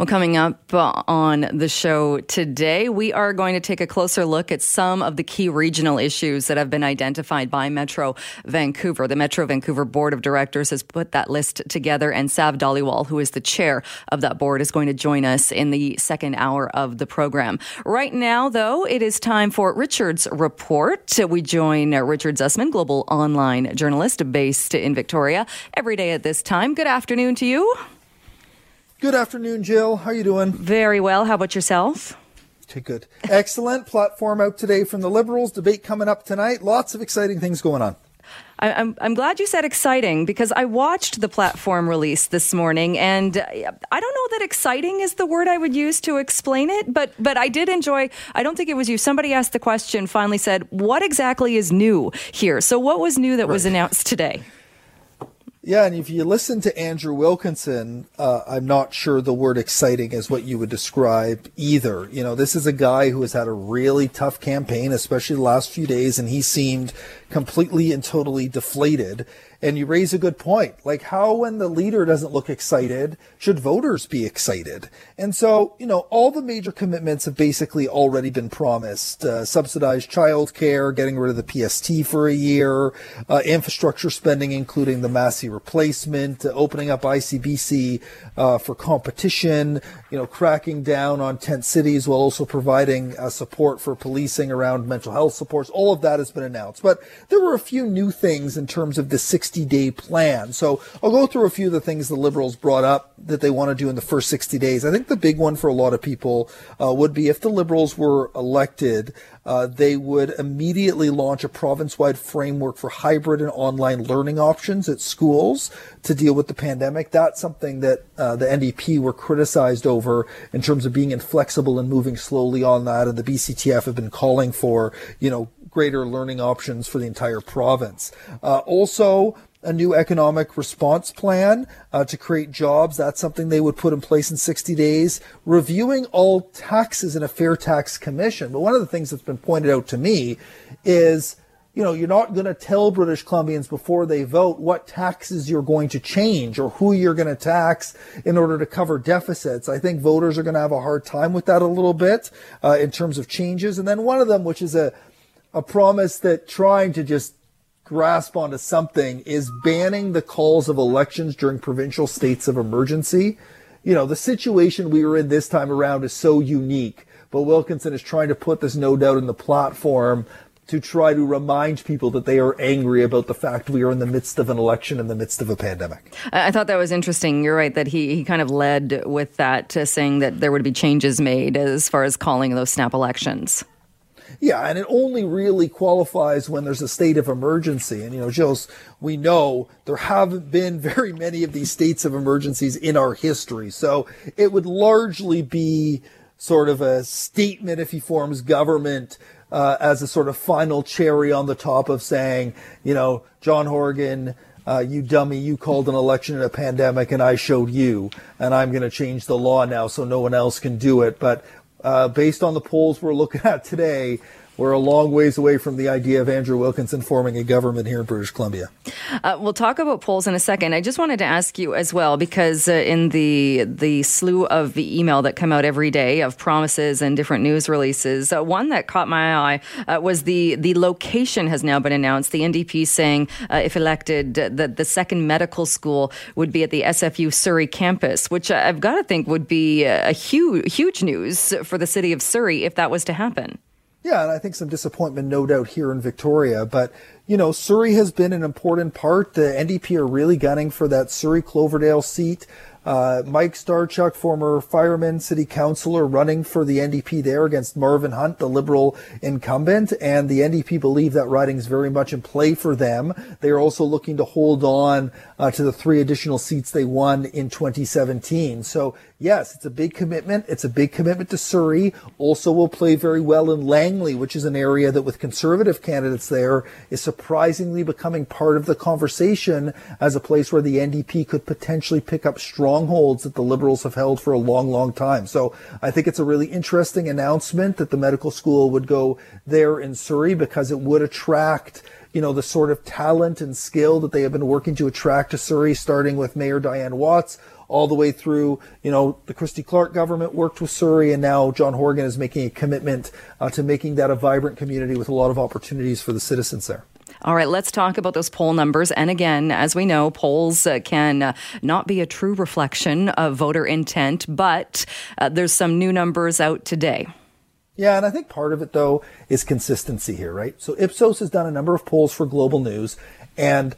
Well, coming up on the show today, we are going to take a closer look at some of the key regional issues that have been identified by Metro Vancouver. The Metro Vancouver Board of Directors has put that list together, and Sav Dhaliwal, who is the chair of that board, is going to join us in the second hour of the program. Right now, though, it is time for Richard's report. We join Richard Zussman, global online journalist based in Victoria, every day at this time. Good afternoon to you. Good afternoon, Jill. How are you doing? Very well. How about yourself? Okay, good. Excellent platform out today from the Liberals. Debate coming up tonight. Lots of exciting things going on. I, I'm, I'm glad you said exciting because I watched the platform release this morning, and I don't know that exciting is the word I would use to explain it, but but I did enjoy. I don't think it was you. Somebody asked the question. Finally, said, "What exactly is new here?" So, what was new that right. was announced today? Yeah, and if you listen to Andrew Wilkinson, uh, I'm not sure the word exciting is what you would describe either. You know, this is a guy who has had a really tough campaign, especially the last few days, and he seemed completely and totally deflated. And you raise a good point. Like, how, when the leader doesn't look excited, should voters be excited? And so, you know, all the major commitments have basically already been promised. Uh, subsidized childcare, getting rid of the PST for a year, uh, infrastructure spending, including the Massey replacement, uh, opening up ICBC uh, for competition, you know, cracking down on tent cities while also providing uh, support for policing around mental health supports. All of that has been announced. But there were a few new things in terms of the 60 day plan. So I'll go through a few of the things the Liberals brought up that they want to do in the first 60 days. I think the big one for a lot of people uh, would be if the Liberals were elected, uh, they would immediately launch a province wide framework for hybrid and online learning options at schools to deal with the pandemic. That's something that uh, the NDP were criticized over in terms of being inflexible and moving slowly on that. And the BCTF have been calling for, you know, greater learning options for the entire province. Uh, also, a new economic response plan uh, to create jobs. That's something they would put in place in 60 days. Reviewing all taxes in a fair tax commission. But one of the things that's been pointed out to me is, you know, you're not going to tell British Columbians before they vote what taxes you're going to change or who you're going to tax in order to cover deficits. I think voters are going to have a hard time with that a little bit uh, in terms of changes. And then one of them, which is a a promise that trying to just grasp onto something is banning the calls of elections during provincial states of emergency. You know, the situation we were in this time around is so unique, but Wilkinson is trying to put this no doubt in the platform to try to remind people that they are angry about the fact we are in the midst of an election in the midst of a pandemic. I thought that was interesting. You're right that he, he kind of led with that, uh, saying that there would be changes made as far as calling those snap elections. Yeah, and it only really qualifies when there's a state of emergency. And, you know, Jills, we know there haven't been very many of these states of emergencies in our history. So it would largely be sort of a statement if he forms government uh, as a sort of final cherry on the top of saying, you know, John Horgan, uh, you dummy, you called an election in a pandemic and I showed you, and I'm going to change the law now so no one else can do it. But uh, based on the polls we're looking at today, we're a long ways away from the idea of Andrew Wilkinson forming a government here in British Columbia. Uh, we'll talk about polls in a second. I just wanted to ask you as well because uh, in the the slew of the email that come out every day of promises and different news releases, uh, one that caught my eye uh, was the the location has now been announced. The NDP saying uh, if elected that the second medical school would be at the SFU Surrey campus, which I've got to think would be a huge huge news for the city of Surrey if that was to happen. Yeah, and I think some disappointment, no doubt, here in Victoria. But, you know, Surrey has been an important part. The NDP are really gunning for that Surrey Cloverdale seat. Uh, Mike Starchuk, former fireman, city councilor, running for the NDP there against Marvin Hunt, the Liberal incumbent. And the NDP believe that riding is very much in play for them. They are also looking to hold on uh, to the three additional seats they won in 2017. So yes, it's a big commitment. It's a big commitment to Surrey. Also will play very well in Langley, which is an area that with conservative candidates there is surprisingly becoming part of the conversation as a place where the NDP could potentially pick up strongholds that the Liberals have held for a long, long time. So I think it's a really interesting announcement that the medical school would go there in Surrey because it would attract you know, the sort of talent and skill that they have been working to attract to Surrey, starting with Mayor Dianne Watts all the way through, you know, the Christy Clark government worked with Surrey, and now John Horgan is making a commitment uh, to making that a vibrant community with a lot of opportunities for the citizens there. All right, let's talk about those poll numbers. And again, as we know, polls uh, can uh, not be a true reflection of voter intent, but uh, there's some new numbers out today. Yeah, and I think part of it, though, is consistency here, right? So Ipsos has done a number of polls for Global News, and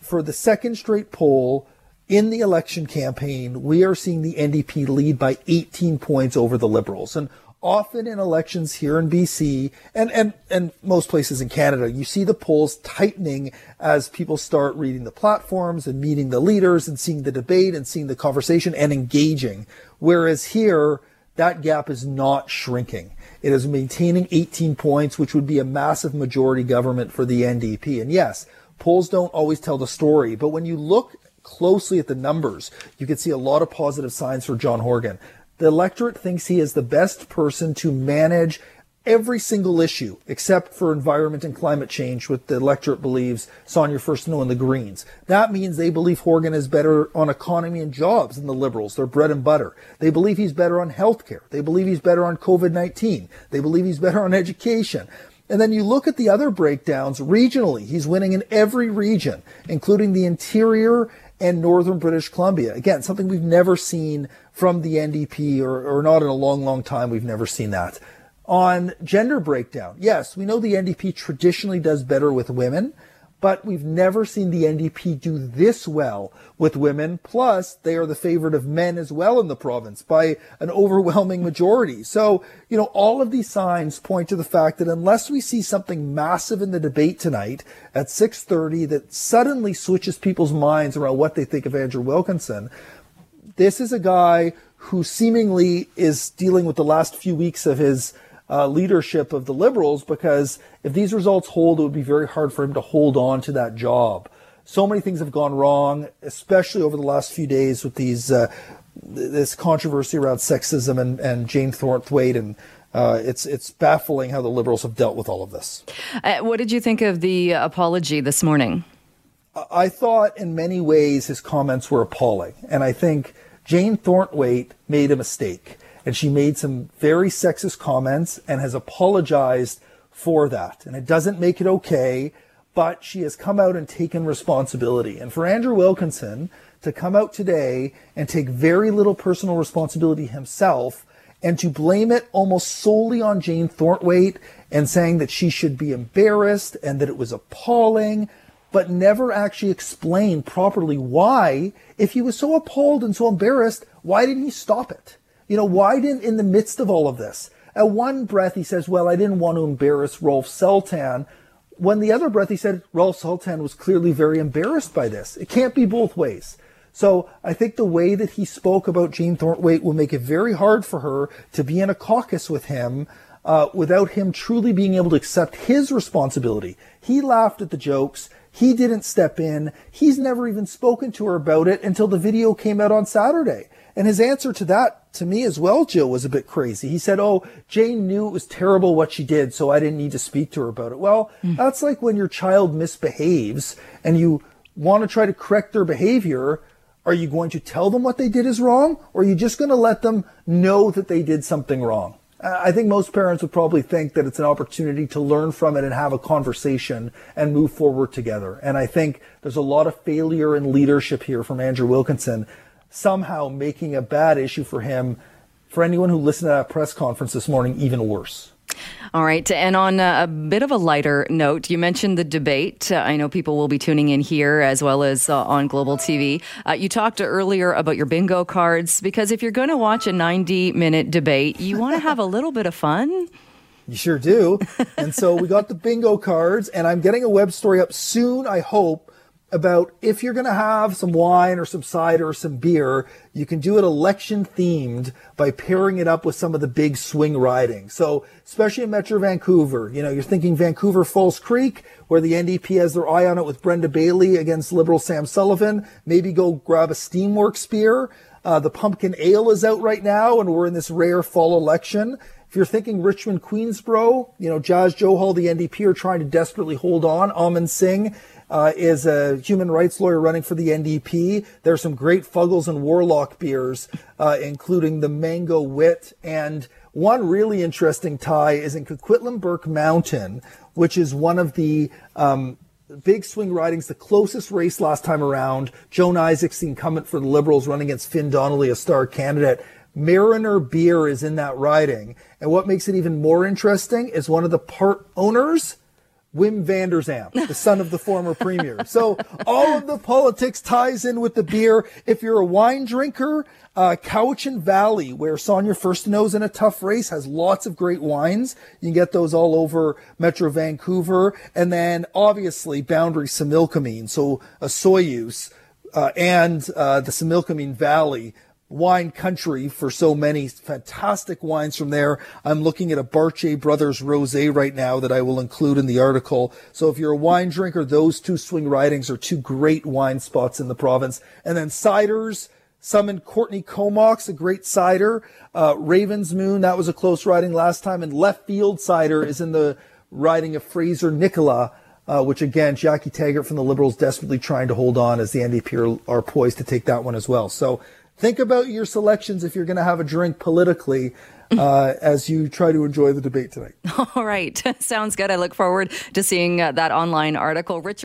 for the second straight poll in the election campaign, we are seeing the NDP lead by 18 points over the Liberals. And often in elections here in BC and, and, and most places in Canada, you see the polls tightening as people start reading the platforms and meeting the leaders and seeing the debate and seeing the conversation and engaging. Whereas here, that gap is not shrinking. It is maintaining 18 points, which would be a massive majority government for the NDP. And yes, polls don't always tell the story, but when you look closely at the numbers, you can see a lot of positive signs for John Horgan. The electorate thinks he is the best person to manage every single issue except for environment and climate change, which the electorate believes Sonia Furstenau and the Greens. That means they believe Horgan is better on economy and jobs than the Liberals, their bread and butter. They believe he's better on healthcare. They believe he's better on COVID-19. They believe he's better on education. And then you look at the other breakdowns regionally. He's winning in every region, including the interior and northern British Columbia. Again, something we've never seen from the NDP or, or not in a long, long time. We've never seen that. On gender breakdown, yes, we know the NDP traditionally does better with women, but we've never seen the NDP do this well with women. Plus, they are the favorite of men as well in the province by an overwhelming majority. So, you know, all of these signs point to the fact that unless we see something massive in the debate tonight at 6:30 that suddenly switches people's minds around what they think of Andrew Wilkinson, this is a guy who seemingly is dealing with the last few weeks of his uh, leadership of the Liberals because if these results hold, it would be very hard for him to hold on to that job. So many things have gone wrong, especially over the last few days with these uh, this controversy around sexism and, and Jane Thornthwaite and uh, it's it's baffling how the Liberals have dealt with all of this. Uh, what did you think of the apology this morning? I thought in many ways his comments were appalling, and I think Jane Thornthwaite made a mistake and she made some very sexist comments and has apologized for that. And it doesn't make it okay, but she has come out and taken responsibility. And for Andrew Wilkinson to come out today and take very little personal responsibility himself and to blame it almost solely on Jane Thornthwaite and saying that she should be embarrassed and that it was appalling, but never actually explain properly why, if he was so appalled and so embarrassed, why didn't he stop it? You know, why didn't, in the midst of all of this, at one breath he says, well, I didn't want to embarrass Ralph Sultan. When the other breath he said, Ralph Sultan was clearly very embarrassed by this. It can't be both ways. So I think the way that he spoke about Jane Thornthwaite will make it very hard for her to be in a caucus with him uh, without him truly being able to accept his responsibility. He laughed at the jokes. He didn't step in. He's never even spoken to her about it until the video came out on Saturday. And his answer to that, to me as well, Jill, was a bit crazy. He said, Oh, Jane knew it was terrible what she did, so I didn't need to speak to her about it. Well, mm. that's like when your child misbehaves and you want to try to correct their behavior. Are you going to tell them what they did is wrong? Or are you just going to let them know that they did something wrong? I think most parents would probably think that it's an opportunity to learn from it and have a conversation and move forward together. And I think there's a lot of failure in leadership here from Andrew Wilkinson somehow making a bad issue for him, for anyone who listened to that press conference this morning, even worse. All right. And on a bit of a lighter note, you mentioned the debate. Uh, I know people will be tuning in here as well as uh, on Global TV. Uh, you talked earlier about your bingo cards because if you're going to watch a 90 minute debate, you want to have a little bit of fun. You sure do. and so we got the bingo cards, and I'm getting a web story up soon, I hope, about if you're going to have some wine or some cider or some beer, you can do it election themed by pairing it up with some of the big swing riding. So, especially in Metro Vancouver, you know, you're thinking Vancouver False Creek, where the NDP has their eye on it with Brenda Bailey against Liberal Sam Sullivan. Maybe go grab a Steamworks beer. Uh, the pumpkin ale is out right now, and we're in this rare fall election. If you're thinking Richmond Queensborough, you know, Jas Johal, the NDP, are trying to desperately hold on. Aman Singh uh, is a human rights lawyer running for the NDP. There's some great Fuggles and Warlock beers, uh, including the Mango Wit. And one really interesting tie is in Coquitlam Burke Mountain, which is one of the um, big swing ridings, the closest race last time around. Joan Isaacs, the incumbent for the Liberals, running against Fin Donnelly, a star candidate. Mariner Beer is in that riding. And what makes it even more interesting is one of the part owners Wim Vander Zalm, the son of the former premier. So all of the politics ties in with the beer. If you're a wine drinker, uh, Cowichan Valley, where Sonia Furstenau's in a tough race, has lots of great wines. You can get those all over Metro Vancouver. And then obviously Boundary Similkameen, so Osoyoos, uh, and uh, the Similkameen Valley wine country for so many fantastic wines from there. I'm looking at a Bartier Brothers Rosé right now that I will include in the article. So if you're a wine drinker, those two swing ridings are two great wine spots in the province. And then ciders, some in Courtenay Comox, a great cider. Uh, Raven's Moon, that was a close riding last time. And Left Field Cider is in the riding of Fraser Nicola. Uh, which again, Jackie Tegart from the Liberals desperately trying to hold on as the NDP are, are poised to take that one as well. So think about your selections if you're going to have a drink politically uh, as you try to enjoy the debate tonight. All right. Sounds good. I look forward to seeing uh, that online article. Richard